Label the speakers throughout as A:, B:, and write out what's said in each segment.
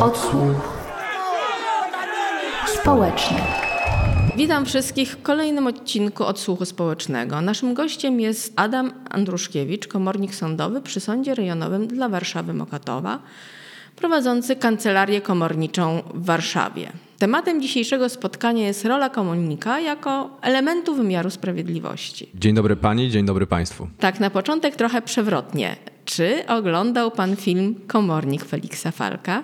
A: Odsłuch społeczny.
B: Witam wszystkich w kolejnym odcinku Odsłuchu Społecznego. Naszym gościem jest Adam Andruszkiewicz, komornik sądowy przy Sądzie Rejonowym dla Warszawy Mokatowa, prowadzący kancelarię komorniczą w Warszawie. Tematem dzisiejszego spotkania jest rola komornika jako elementu wymiaru sprawiedliwości.
C: Dzień dobry pani, dzień dobry państwu.
B: Tak, na początek trochę przewrotnie. Czy oglądał pan film Komornik Feliksa Falka?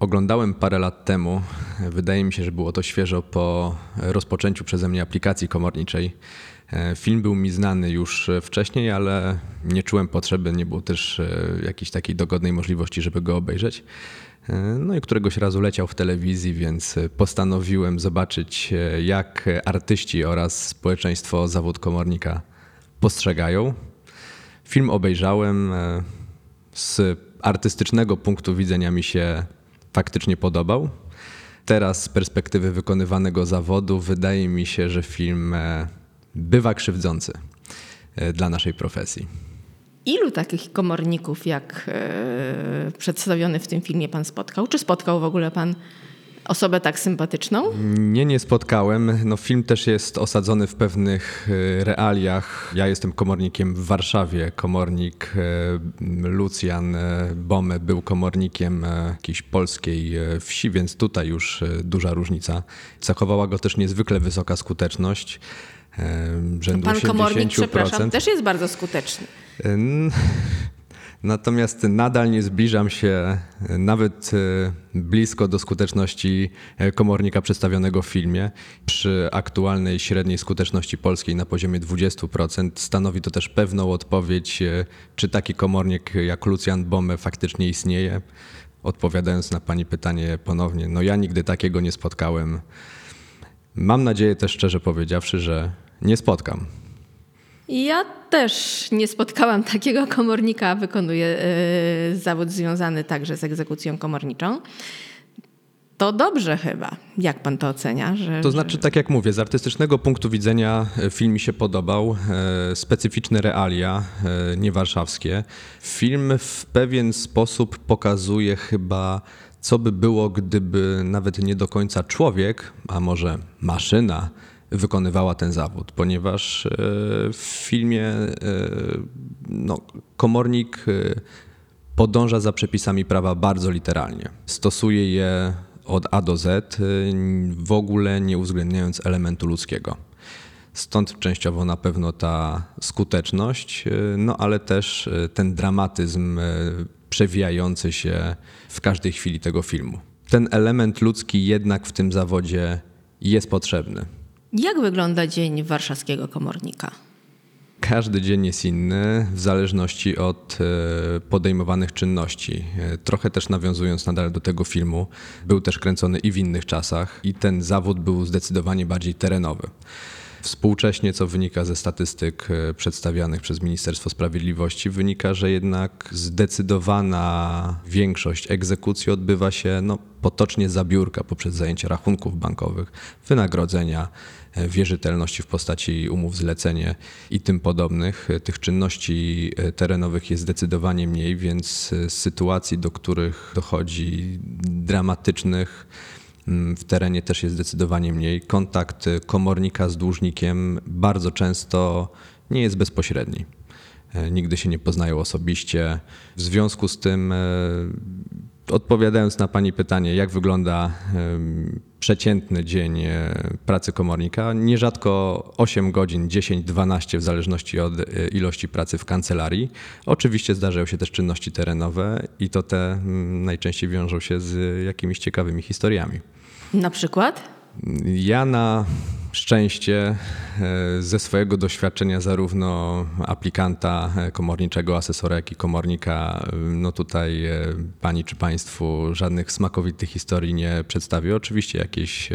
C: Oglądałem parę lat temu. Wydaje mi się, że było to świeżo po rozpoczęciu przeze mnie aplikacji komorniczej. E, film był mi znany już wcześniej, ale nie czułem potrzeby, nie było też e, jakiejś takiej dogodnej możliwości, żeby go obejrzeć. E, no i któregoś razu leciał w telewizji, więc postanowiłem zobaczyć, jak artyści oraz społeczeństwo zawód komornika postrzegają. Film obejrzałem z artystycznego punktu widzenia mi się faktycznie podobał. Teraz z perspektywy wykonywanego zawodu wydaje mi się, że film e, bywa krzywdzący e, dla naszej profesji.
B: Ilu takich komorników, jak e, przedstawiony w tym filmie, pan spotkał? Czy spotkał w ogóle pan osobę tak sympatyczną?
C: Nie, nie spotkałem. No, film też jest osadzony w pewnych e, realiach. Ja jestem komornikiem w Warszawie. Komornik e, Lucjan e, Bome był komornikiem jakiejś polskiej wsi, więc tutaj już duża różnica. Cechowała go też niezwykle wysoka skuteczność.
B: Rzędu Pan komornik, przepraszam, też jest bardzo skuteczny.
C: Natomiast nadal nie zbliżam się e, nawet e, blisko do skuteczności e, komornika przedstawionego w filmie. Przy aktualnej średniej skuteczności polskiej na poziomie 20% stanowi to też pewną odpowiedź, czy taki komornik jak Lucjan Bome faktycznie istnieje. Odpowiadając na Pani pytanie ponownie, no ja nigdy takiego nie spotkałem. Mam nadzieję też szczerze powiedziawszy, że nie spotkam.
B: Ja też nie spotkałam takiego komornika, wykonuję yy, zawód związany także z egzekucją komorniczą. To dobrze chyba. Jak pan to ocenia? Że,
C: to znaczy, tak jak mówię, z artystycznego punktu widzenia e, film mi się podobał. E, specyficzne realia, e, niewarszawskie. Film w pewien sposób pokazuje chyba, co by było, gdyby nawet nie do końca człowiek, a może maszyna, wykonywała ten zawód, ponieważ e, w filmie e, no, komornik e, podąża za przepisami prawa bardzo literalnie. Stosuje je od A do Z, w ogóle nie uwzględniając elementu ludzkiego. Stąd częściowo na pewno ta skuteczność, no ale też ten dramatyzm przewijający się w każdej chwili tego filmu. Ten element ludzki jednak w tym zawodzie jest potrzebny.
B: Jak wygląda dzień warszawskiego komornika?
C: Każdy dzień jest inny w zależności od e, podejmowanych czynności. E, trochę też nawiązując nadal do tego filmu, był też kręcony i w innych czasach, i ten zawód był zdecydowanie bardziej terenowy. Współcześnie, co wynika ze statystyk e, przedstawianych przez Ministerstwo Sprawiedliwości, wynika, że jednak zdecydowana większość egzekucji odbywa się no, potocznie za biurka poprzez zajęcie rachunków bankowych, wynagrodzenia, wierzytelności w postaci umów zlecenie i tym podobnych. E, tych czynności terenowych jest zdecydowanie mniej, więc sytuacji, do których dochodzi dramatycznych, w terenie też jest zdecydowanie mniej. Kontakt komornika z dłużnikiem bardzo często nie jest bezpośredni. E, nigdy się nie poznają osobiście. W związku z tym, e, odpowiadając na Pani pytanie, jak wygląda przeciętny dzień e, pracy komornika, nierzadko 8 godzin, 10-12 w zależności od ilości pracy w kancelarii. Oczywiście zdarzają się też czynności terenowe i to te najczęściej wiążą się z jakimiś ciekawymi historiami.
B: Na przykład?
C: Ja na szczęście e, ze swojego doświadczenia zarówno aplikanta e, komorniczego, asesora, jak i komornika, e, no tutaj pani czy państwu żadnych smakowitych historii nie przedstawię. Oczywiście jakieś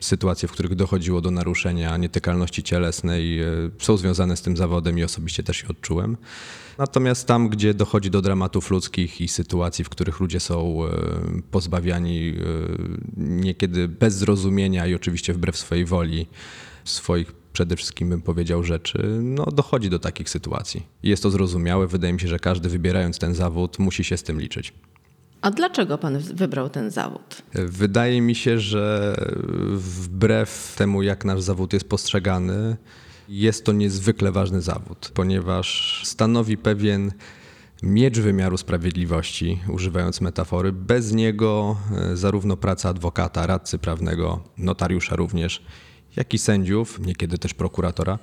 C: sytuacje, w których dochodziło do naruszenia nietykalności cielesnej są związane z tym zawodem i osobiście też je odczułem. Natomiast tam, gdzie dochodzi do dramatów ludzkich i sytuacji, w których ludzie są pozbawiani niekiedy bez zrozumienia i oczywiście wbrew swojej woli, swoich przede wszystkim bym powiedział rzeczy, no dochodzi do takich sytuacji. Jest to zrozumiałe, wydaje mi się, że każdy wybierając ten zawód musi się z tym liczyć.
B: A dlaczego pan wybrał ten zawód?
C: Wydaje mi się, że wbrew temu, jak nasz zawód jest postrzegany, jest to niezwykle ważny zawód, ponieważ stanowi pewien miecz wymiaru sprawiedliwości, używając metafory. Bez niego e, zarówno praca adwokata, radcy prawnego, notariusza również, jak i sędziów, niekiedy też prokuratora,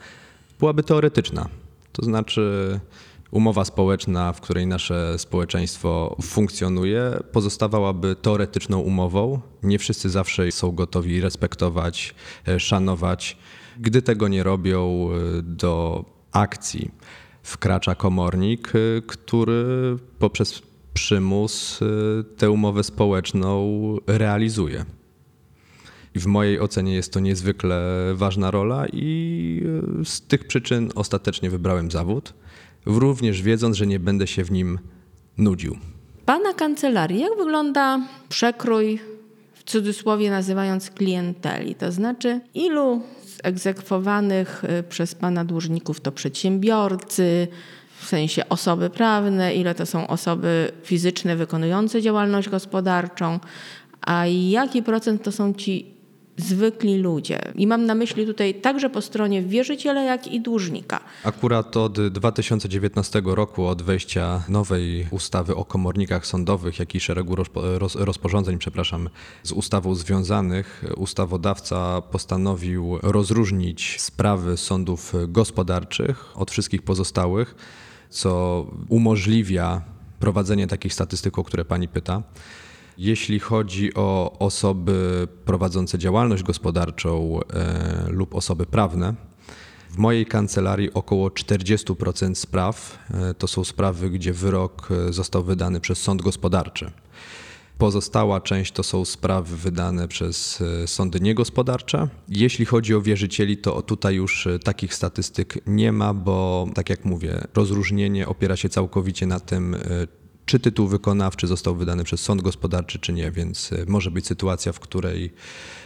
C: byłaby teoretyczna. To znaczy, umowa społeczna, w której nasze społeczeństwo funkcjonuje, pozostawałaby teoretyczną umową. Nie wszyscy zawsze są gotowi respektować, e, szanować. Gdy tego nie robią, e, do akcji wkracza komornik, e, który poprzez przymus tę umowę społeczną realizuje. I w mojej ocenie jest to niezwykle ważna rola, i z tych przyczyn ostatecznie wybrałem zawód również wiedząc, że nie będę się w nim nudził.
B: Pana kancelarii, jak wygląda przekrój, w cudzysłowie nazywając klienteli? To znaczy, ilu egzekwowanych y, przez pana dłużników to przedsiębiorcy, w sensie osoby prawne, ile to są osoby fizyczne wykonujące działalność gospodarczą, a jaki procent to są ci zwykli ludzie. I mam na myśli tutaj także po stronie wierzyciela, jak i dłużnika.
C: Akurat od 2019 roku, od wejścia nowej ustawy o komornikach sądowych, jak i szeregu rozporządzeń, przepraszam, z ustawą związanych, ustawodawca postanowił rozróżnić sprawy sądów gospodarczych od wszystkich pozostałych, co umożliwia prowadzenie takich statystyk, o które pani pyta. Jeśli chodzi o osoby prowadzące działalność gospodarczą e, lub osoby prawne, w mojej kancelarii około 40% spraw e, to są sprawy, gdzie wyrok e, został wydany przez sąd gospodarczy. Pozostała część to są sprawy wydane przez sądy niegospodarcze. Jeśli chodzi o wierzycieli, to tutaj już takich statystyk nie ma, bo tak jak mówię, rozróżnienie opiera się całkowicie na tym, czy tytuł wykonawczy został wydany przez sąd gospodarczy, czy nie, więc e, może być sytuacja, w której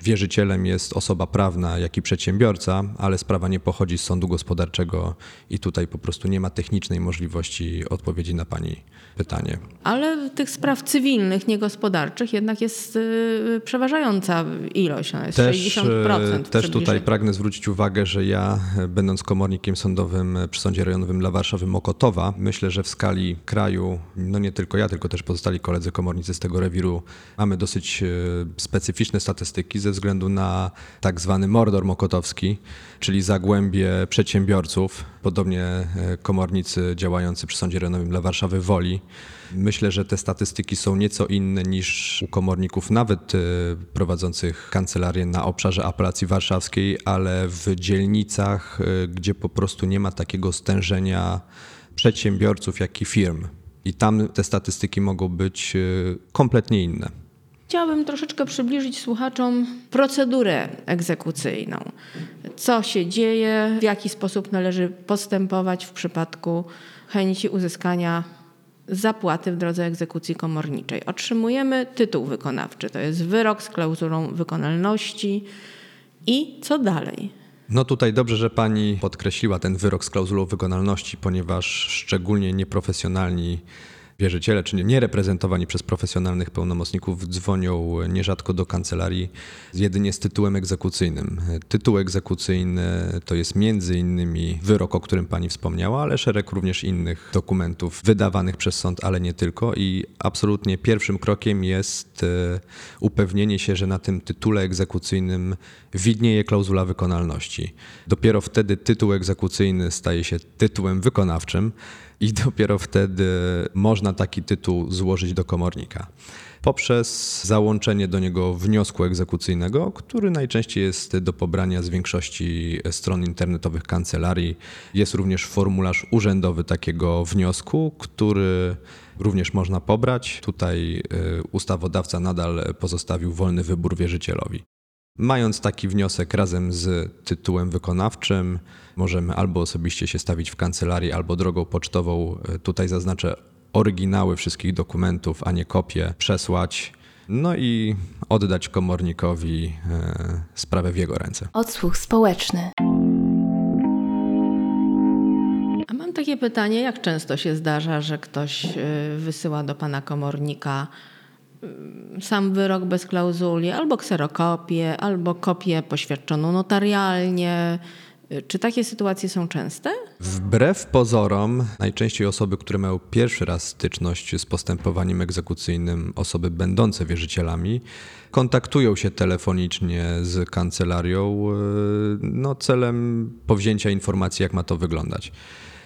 C: wierzycielem jest osoba prawna, jak i przedsiębiorca, ale sprawa nie pochodzi z sądu gospodarczego i tutaj po prostu nie ma technicznej możliwości odpowiedzi na Pani pytanie.
B: Ale tych spraw cywilnych, niegospodarczych jednak jest e, przeważająca ilość, no jest też, 60%.
C: E, też tutaj pragnę zwrócić uwagę, że ja, będąc komornikiem sądowym przy Sądzie Rejonowym dla Warszawy Mokotowa, myślę, że w skali kraju, no nie tylko ja, tylko też pozostali koledzy komornicy z tego rewiru, mamy dosyć e, specyficzne statystyki ze względu na tak zwany mordor mokotowski, czyli zagłębie przedsiębiorców, podobnie e, komornicy działający przy Sądzie Rejonowym dla Warszawy Woli. Myślę, że te statystyki są nieco inne niż u komorników, nawet e, prowadzących kancelarię na obszarze apelacji warszawskiej, ale w dzielnicach, gdzie po prostu nie ma takiego stężenia przedsiębiorców, jak i firm. I tam te statystyki mogą być e, kompletnie inne.
B: Chciałabym troszeczkę przybliżyć słuchaczom procedurę egzekucyjną. Co się dzieje, w jaki sposób należy postępować w przypadku chęci uzyskania zapłaty w drodze egzekucji komorniczej. Otrzymujemy tytuł wykonawczy, to jest wyrok z klauzulą wykonalności. I co dalej?
C: No tutaj dobrze, że pani podkreśliła ten wyrok z klauzulą wykonalności, ponieważ szczególnie nieprofesjonalni wierzyciele, czy niereprezentowani przez profesjonalnych pełnomocników dzwonią nierzadko do kancelarii jedynie z tytułem egzekucyjnym. Tytuł egzekucyjny to jest między innymi wyrok, o którym pani wspomniała, ale szereg również innych dokumentów wydawanych przez sąd, ale nie tylko i absolutnie pierwszym krokiem jest e, upewnienie się, że na tym tytule egzekucyjnym widnieje klauzula wykonalności. Dopiero wtedy tytuł egzekucyjny staje się tytułem wykonawczym i dopiero wtedy można taki tytuł złożyć do komornika. Poprzez załączenie do niego wniosku egzekucyjnego, który najczęściej jest do pobrania z większości stron internetowych kancelarii. Jest również formularz urzędowy takiego wniosku, który również można pobrać. Tutaj y, ustawodawca nadal pozostawił wolny wybór wierzycielowi. Mając taki wniosek razem z tytułem wykonawczym, możemy albo osobiście się stawić w kancelarii, albo drogą pocztową. Tutaj zaznaczę oryginały wszystkich dokumentów, a nie kopie, przesłać. No i oddać komornikowi e, sprawę w jego ręce.
A: Odsłuch społeczny.
B: A mam takie pytanie, jak często się zdarza, że ktoś e, wysyła do pana komornika sam wyrok bez klauzuli, albo kserokopię, albo kopię poświadczoną notarialnie. Czy takie sytuacje są częste?
C: Wbrew pozorom, najczęściej osoby, które mają pierwszy raz styczność z postępowaniem egzekucyjnym, osoby będące wierzycielami, kontaktują się telefonicznie z kancelarią e, no, celem powzięcia informacji, jak ma to wyglądać.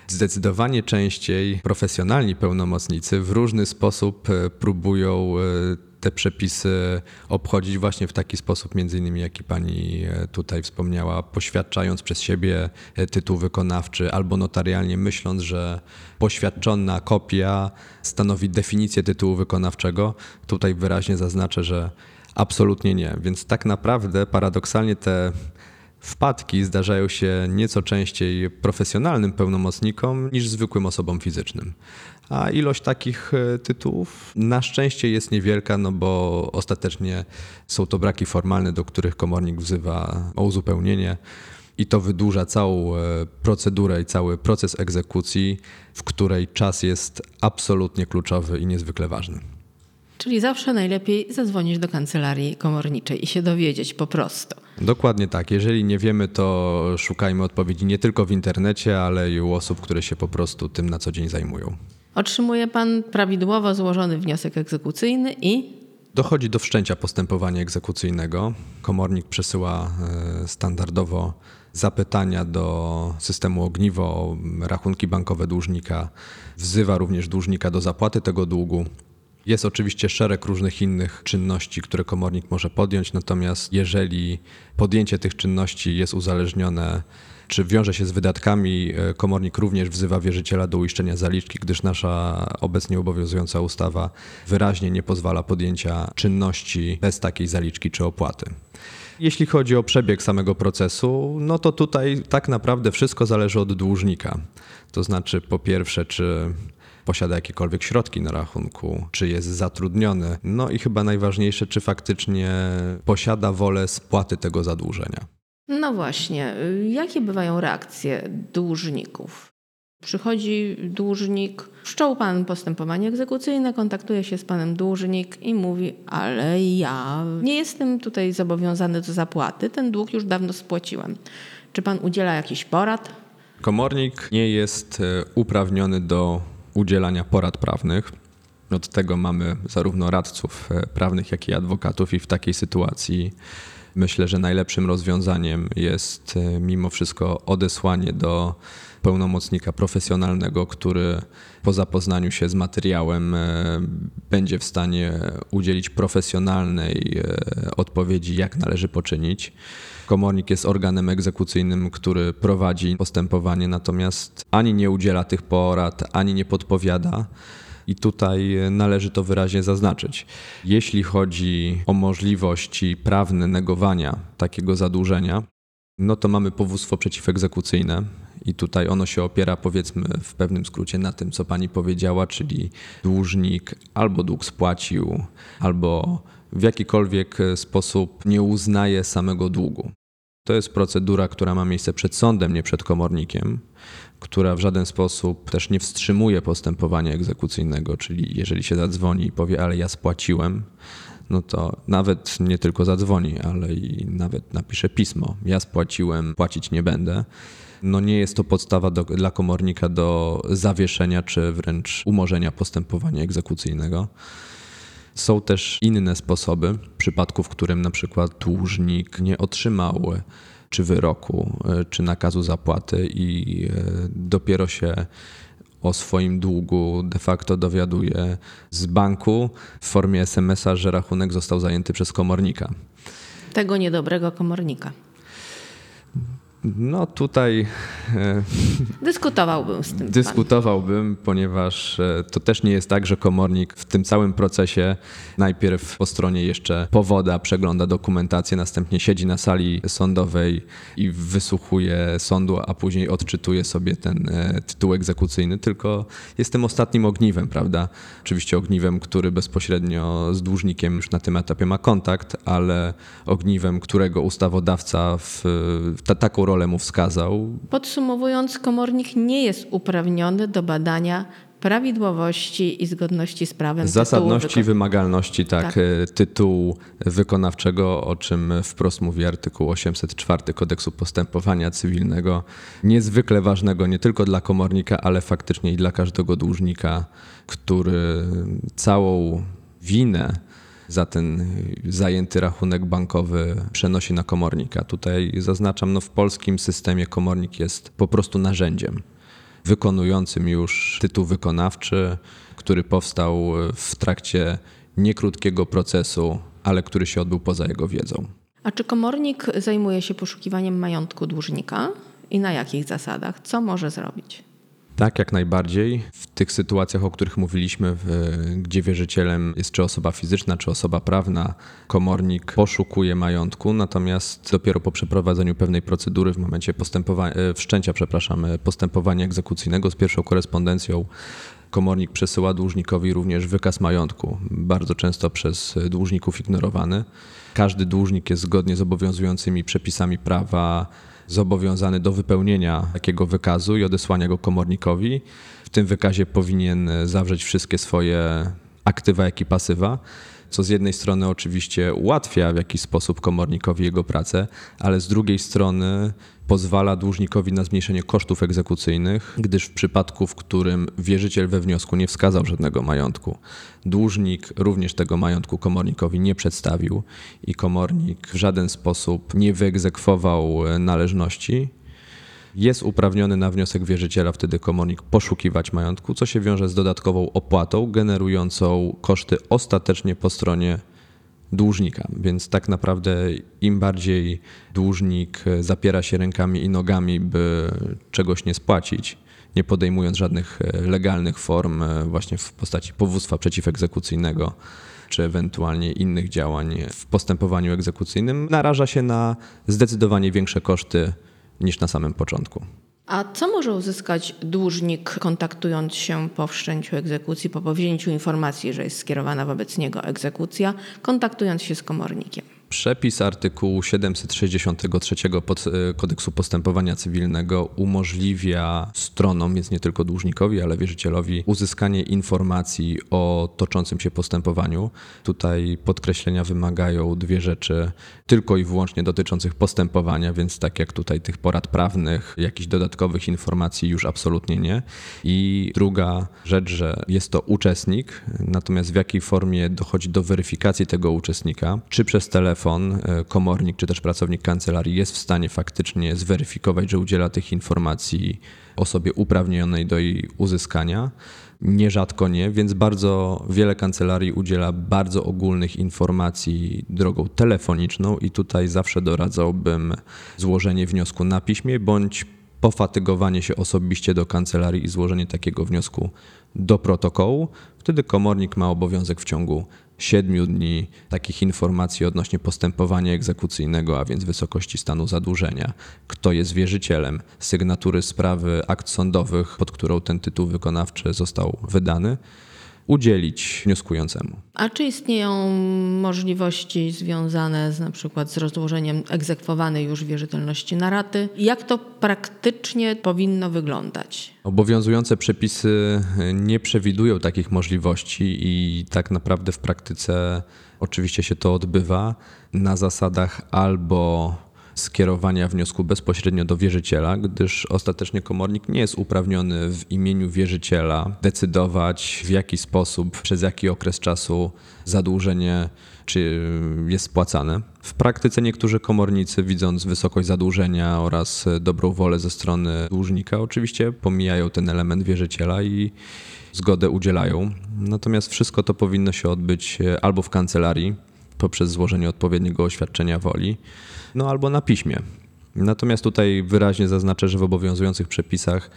C: Zdecydowanie częściej profesjonalni pełnomocnicy w różny sposób e, próbują e, te przepisy obchodzić właśnie w taki sposób, między innymi jaki pani e, tutaj wspomniała, poświadczając przez siebie tytuł wykonawczy albo notarialnie myśląc, że poświadczona kopia stanowi definicję tytułu wykonawczego. Tutaj wyraźnie zaznaczę, że absolutnie nie. Więc tak naprawdę paradoksalnie te Wpadki zdarzają się nieco częściej profesjonalnym pełnomocnikom niż zwykłym osobom fizycznym. A ilość takich e, tytułów na szczęście jest niewielka, no bo ostatecznie są to braki formalne, do których komornik wzywa o uzupełnienie. I to wydłuża całą e, procedurę i cały proces egzekucji, w której czas jest absolutnie kluczowy i niezwykle ważny.
B: Czyli zawsze najlepiej zadzwonić do kancelarii komorniczej i się dowiedzieć po prostu.
C: Dokładnie tak. Jeżeli nie wiemy, to szukajmy odpowiedzi nie tylko w internecie, ale i u osób, które się po prostu tym na co dzień zajmują.
B: Otrzymuje pan prawidłowo złożony wniosek egzekucyjny i
C: Dochodzi do wszczęcia postępowania egzekucyjnego. Komornik przesyła e, standardowo zapytania do systemu ogniwo o rachunki bankowe dłużnika, wzywa również dłużnika do zapłaty tego długu. Jest oczywiście szereg różnych innych czynności, które komornik może podjąć, natomiast jeżeli podjęcie tych czynności jest uzależnione czy wiąże się z wydatkami, e, komornik również wzywa wierzyciela do uiszczenia zaliczki, gdyż nasza obecnie obowiązująca ustawa wyraźnie nie pozwala podjęcia czynności bez takiej zaliczki czy opłaty. Jeśli chodzi o przebieg samego procesu, no to tutaj tak naprawdę wszystko zależy od dłużnika. To znaczy, po pierwsze, czy posiada jakiekolwiek środki na rachunku, czy jest zatrudniony, no i chyba najważniejsze, czy faktycznie posiada wolę spłaty tego zadłużenia.
B: No właśnie, jakie bywają reakcje dłużników? Przychodzi dłużnik, wszczął pan postępowanie egzekucyjne, kontaktuje się z panem dłużnik i mówi: Ale ja nie jestem tutaj zobowiązany do zapłaty, ten dług już dawno spłaciłem. Czy pan udziela jakichś porad?
C: Komornik nie jest e, uprawniony do udzielania porad prawnych. Od tego mamy zarówno radców e, prawnych, jak i adwokatów, i w takiej sytuacji myślę, że najlepszym rozwiązaniem jest e, mimo wszystko odesłanie do pełnomocnika profesjonalnego, który po zapoznaniu się z materiałem e, będzie w stanie udzielić profesjonalnej odpowiedzi, jak należy poczynić. Komornik jest organem egzekucyjnym, który prowadzi postępowanie, natomiast ani nie udziela tych porad, ani nie podpowiada. I tutaj należy to wyraźnie zaznaczyć. Jeśli chodzi o możliwości prawne negowania takiego zadłużenia, no to mamy powództwo przeciwegzekucyjne. I tutaj ono się opiera, powiedzmy, w pewnym skrócie na tym, co pani powiedziała, czyli dłużnik albo dług spłacił, albo w jakikolwiek sposób nie uznaje samego długu. To jest procedura, która ma miejsce przed sądem, nie przed komornikiem, która w żaden sposób też nie wstrzymuje postępowania egzekucyjnego, czyli jeżeli się zadzwoni i powie, ale ja spłaciłem, no to nawet nie tylko zadzwoni, ale i nawet napisze pismo. Ja spłaciłem, płacić nie będę. No nie jest to podstawa do, dla komornika do zawieszenia czy wręcz umorzenia postępowania egzekucyjnego. Są też inne sposoby, w przypadku w którym na przykład dłużnik nie otrzymał czy wyroku, e, czy nakazu zapłaty i e, dopiero się o swoim długu de facto dowiaduje z banku w formie SMS-a, że rachunek został zajęty przez komornika.
B: Tego niedobrego komornika.
C: No tutaj.
B: E, Dyskutowałbym z tym.
C: Dyskutowałbym, ponieważ e, to też nie jest tak, że komornik w tym całym procesie najpierw po stronie jeszcze powoda przegląda dokumentację, następnie siedzi na sali sądowej i wysłuchuje sądu, a później odczytuje sobie ten e, tytuł egzekucyjny, tylko jest tym ostatnim ogniwem, prawda? Oczywiście ogniwem, który bezpośrednio z dłużnikiem już na tym etapie ma kontakt, ale ogniwem, którego ustawodawca w, w taką rolę mu wskazał.
B: Podsumowując, komornik nie jest uprawniony do badania prawidłowości i zgodności z prawem.
C: Zasadności, wymagalności, tak, tak, tytułu wykonawczego, o czym wprost mówi artykuł 804 Kodeksu Postępowania Cywilnego. Niezwykle ważnego nie tylko dla komornika, ale faktycznie i dla każdego dłużnika, który całą winę za ten zajęty rachunek bankowy przenosi na komornika. Tutaj zaznaczam, no w polskim systemie komornik jest po prostu narzędziem wykonującym już tytuł wykonawczy, który powstał w trakcie niekrótkiego procesu, ale który się odbył poza jego wiedzą.
B: A czy komornik zajmuje się poszukiwaniem majątku dłużnika i na jakich zasadach? Co może zrobić?
C: Tak, jak najbardziej. W tych sytuacjach, o których mówiliśmy, gdzie wierzycielem jest czy osoba fizyczna, czy osoba prawna, komornik poszukuje majątku, natomiast dopiero po przeprowadzeniu pewnej procedury w momencie postępowania, e, wszczęcia przepraszam, postępowania egzekucyjnego z pierwszą korespondencją komornik przesyła dłużnikowi również wykaz majątku, bardzo często przez dłużników ignorowany. Każdy dłużnik jest zgodnie z obowiązującymi przepisami prawa zobowiązany do wypełnienia takiego wykazu i odesłania go komornikowi. W tym wykazie powinien zawrzeć wszystkie swoje aktywa, jak i pasywa co z jednej strony oczywiście ułatwia w jakiś sposób komornikowi jego pracę, ale z drugiej strony pozwala dłużnikowi na zmniejszenie kosztów egzekucyjnych, gdyż w przypadku, w którym wierzyciel we wniosku nie wskazał żadnego majątku, dłużnik również tego majątku komornikowi nie przedstawił i komornik w żaden sposób nie wyegzekwował należności, jest uprawniony na wniosek wierzyciela wtedy komornik poszukiwać majątku, co się wiąże z dodatkową opłatą generującą koszty ostatecznie po stronie dłużnika. Więc tak naprawdę im bardziej dłużnik zapiera się rękami i nogami, by czegoś nie spłacić, nie podejmując żadnych e, legalnych form e, właśnie w postaci powództwa przeciwegzekucyjnego, czy ewentualnie innych działań w postępowaniu egzekucyjnym, naraża się na zdecydowanie większe koszty niż na samym początku.
B: A co może uzyskać dłużnik, kontaktując się po wszczęciu egzekucji, po powzięciu informacji, że jest skierowana wobec niego egzekucja, kontaktując się z komornikiem?
C: Przepis artykułu 763 e, Kodeksu Postępowania Cywilnego umożliwia stronom, więc nie tylko dłużnikowi, ale wierzycielowi, uzyskanie informacji o toczącym się postępowaniu. Tutaj podkreślenia wymagają dwie rzeczy, tylko i wyłącznie dotyczących postępowania, więc tak jak tutaj tych porad prawnych, jakichś dodatkowych informacji już absolutnie nie. I druga rzecz, że jest to uczestnik, natomiast w jakiej formie dochodzi do weryfikacji tego uczestnika, czy przez telefon, telefon, e, komornik czy też pracownik kancelarii jest w stanie faktycznie zweryfikować, że udziela tych informacji osobie uprawnionej do jej uzyskania. Nierzadko nie, więc bardzo wiele kancelarii udziela bardzo ogólnych informacji drogą telefoniczną i tutaj zawsze doradzałbym złożenie wniosku na piśmie bądź pofatygowanie się osobiście do kancelarii i złożenie takiego wniosku do protokołu. Wtedy komornik ma obowiązek w ciągu siedmiu dni takich informacji odnośnie postępowania egzekucyjnego, a więc wysokości stanu zadłużenia, kto jest wierzycielem, sygnatury sprawy akt sądowych, pod którą ten tytuł wykonawczy został wydany udzielić wnioskującemu.
B: A czy istnieją możliwości związane z na przykład z rozłożeniem egzekwowanej już wierzytelności na raty? Jak to praktycznie powinno wyglądać?
C: Obowiązujące przepisy nie przewidują takich możliwości i tak naprawdę w praktyce oczywiście się to odbywa na zasadach albo skierowania wniosku bezpośrednio do wierzyciela, gdyż ostatecznie komornik nie jest uprawniony w imieniu wierzyciela decydować w jaki sposób, przez jaki okres czasu zadłużenie czy jest spłacane. W praktyce niektórzy komornicy, widząc wysokość zadłużenia oraz dobrą wolę ze strony dłużnika, oczywiście pomijają ten element wierzyciela i zgodę udzielają. Natomiast wszystko to powinno się odbyć albo w kancelarii, poprzez złożenie odpowiedniego oświadczenia woli, no albo na piśmie. Natomiast tutaj wyraźnie zaznaczę, że w obowiązujących przepisach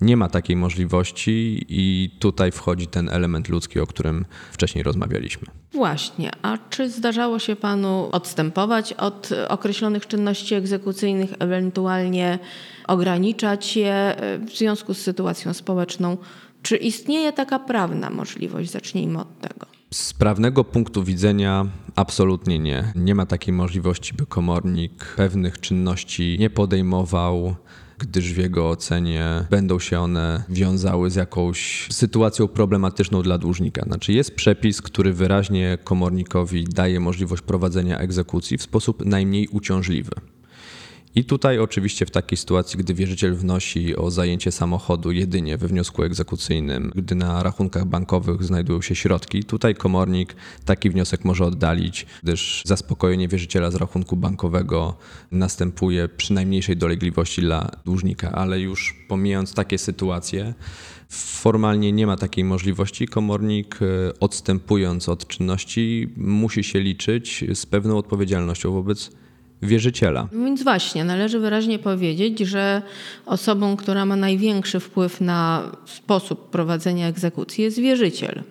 C: nie ma takiej możliwości i tutaj wchodzi ten element ludzki, o którym wcześniej rozmawialiśmy.
B: Właśnie, a czy zdarzało się panu odstępować od określonych czynności egzekucyjnych, ewentualnie ograniczać je w związku z sytuacją społeczną? Czy istnieje taka prawna możliwość? Zacznijmy od tego.
C: Z prawnego punktu widzenia absolutnie nie. Nie ma takiej możliwości, by komornik pewnych czynności nie podejmował gdyż w jego ocenie będą się one wiązały z jakąś sytuacją problematyczną dla dłużnika. Znaczy jest przepis, który wyraźnie komornikowi daje możliwość prowadzenia egzekucji w sposób najmniej uciążliwy. I tutaj oczywiście w takiej sytuacji, gdy wierzyciel wnosi o zajęcie samochodu jedynie we wniosku egzekucyjnym, gdy na rachunkach bankowych znajdują się środki, tutaj komornik taki wniosek może oddalić, gdyż zaspokojenie wierzyciela z rachunku bankowego następuje przy najmniejszej dolegliwości dla dłużnika, ale już pomijając takie sytuacje, Formalnie nie ma takiej możliwości. Komornik, e, odstępując od czynności, musi się liczyć z pewną odpowiedzialnością wobec wierzyciela.
B: Więc właśnie, należy wyraźnie powiedzieć, że osobą, która ma największy wpływ na sposób prowadzenia egzekucji jest wierzyciel.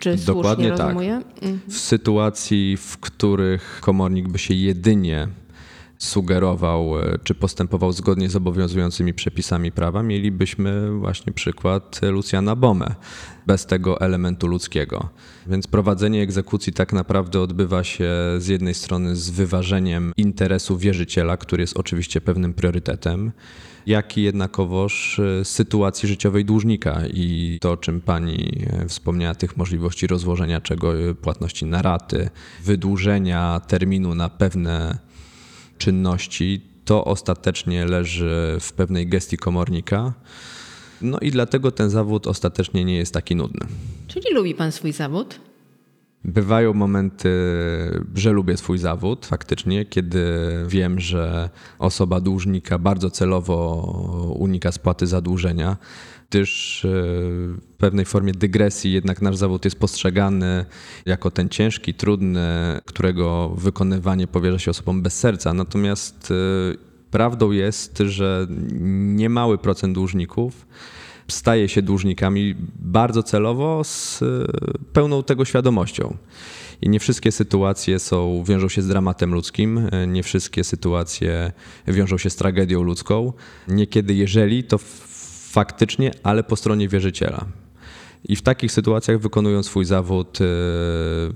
B: Czy Dokładnie tak. Rozumuję?
C: W sytuacji, w których komornik by się jedynie sugerował, e, czy postępował zgodnie z obowiązującymi przepisami prawa, mielibyśmy właśnie przykład Lucjana Bomę, bez tego elementu ludzkiego. Więc prowadzenie egzekucji tak naprawdę odbywa się z jednej strony z wyważeniem interesu wierzyciela, który jest oczywiście pewnym priorytetem, jak i jednakowoż e, sytuacji życiowej dłużnika i to, o czym pani e, wspomniała, tych możliwości rozłożenia czego płatności na raty, wydłużenia terminu na pewne czynności, to ostatecznie leży w pewnej gestii komornika. No i dlatego ten zawód ostatecznie nie jest taki nudny.
B: Czyli lubi pan swój zawód?
C: Bywają momenty, że lubię swój zawód faktycznie, kiedy wiem, że osoba dłużnika bardzo celowo unika spłaty zadłużenia gdyż e, w pewnej formie dygresji jednak nasz zawód jest postrzegany jako ten ciężki, trudny, którego wykonywanie powierza się osobom bez serca. Natomiast e, prawdą jest, że niemały procent dłużników staje się dłużnikami bardzo celowo z e, pełną tego świadomością. I nie wszystkie sytuacje są, wiążą się z dramatem ludzkim, nie wszystkie sytuacje wiążą się z tragedią ludzką. Niekiedy, jeżeli, to faktycznie, ale po stronie wierzyciela. I w takich sytuacjach, wykonując swój zawód, e,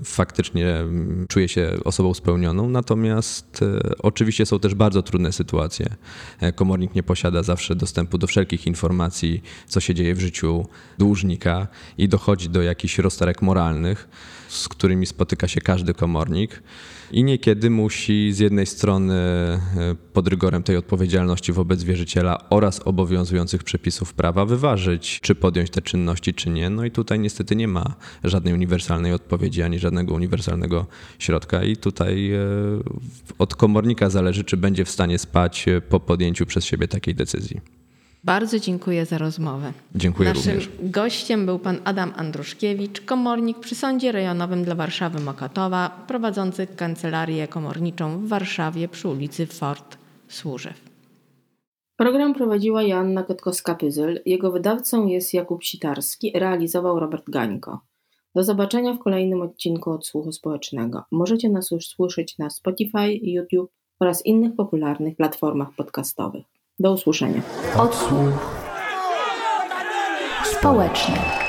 C: faktycznie mm, czuje się osobą spełnioną. Natomiast e, oczywiście są też bardzo trudne sytuacje. E, komornik nie posiada zawsze dostępu do wszelkich informacji, co się dzieje w życiu dłużnika i dochodzi do jakichś rozterek moralnych, z którymi spotyka się każdy komornik i niekiedy musi z jednej strony e, pod rygorem tej odpowiedzialności wobec wierzyciela oraz obowiązujących przepisów prawa wyważyć, czy podjąć te czynności, czy nie. No i tutaj niestety nie ma żadnej uniwersalnej odpowiedzi ani żadnego uniwersalnego środka i tutaj e, od komornika zależy, czy będzie w stanie spać po podjęciu przez siebie takiej decyzji.
B: Bardzo dziękuję za rozmowę.
C: Dziękuję
B: Naszym
C: również.
B: gościem był pan Adam Andruszkiewicz, komornik przy Sądzie Rejonowym dla Warszawy Mokatowa, prowadzący kancelarię komorniczą w Warszawie przy ulicy Fort Służew. Program prowadziła Joanna Kotkowska-Pyzyl. Jego wydawcą jest Jakub Sitarski, realizował Robert Gańko. Do zobaczenia w kolejnym odcinku Odsłuchu Społecznego. Możecie nas już słyszeć na Spotify, YouTube oraz innych popularnych platformach podcastowych. Do usłyszenia.
A: Odsłuch społeczny.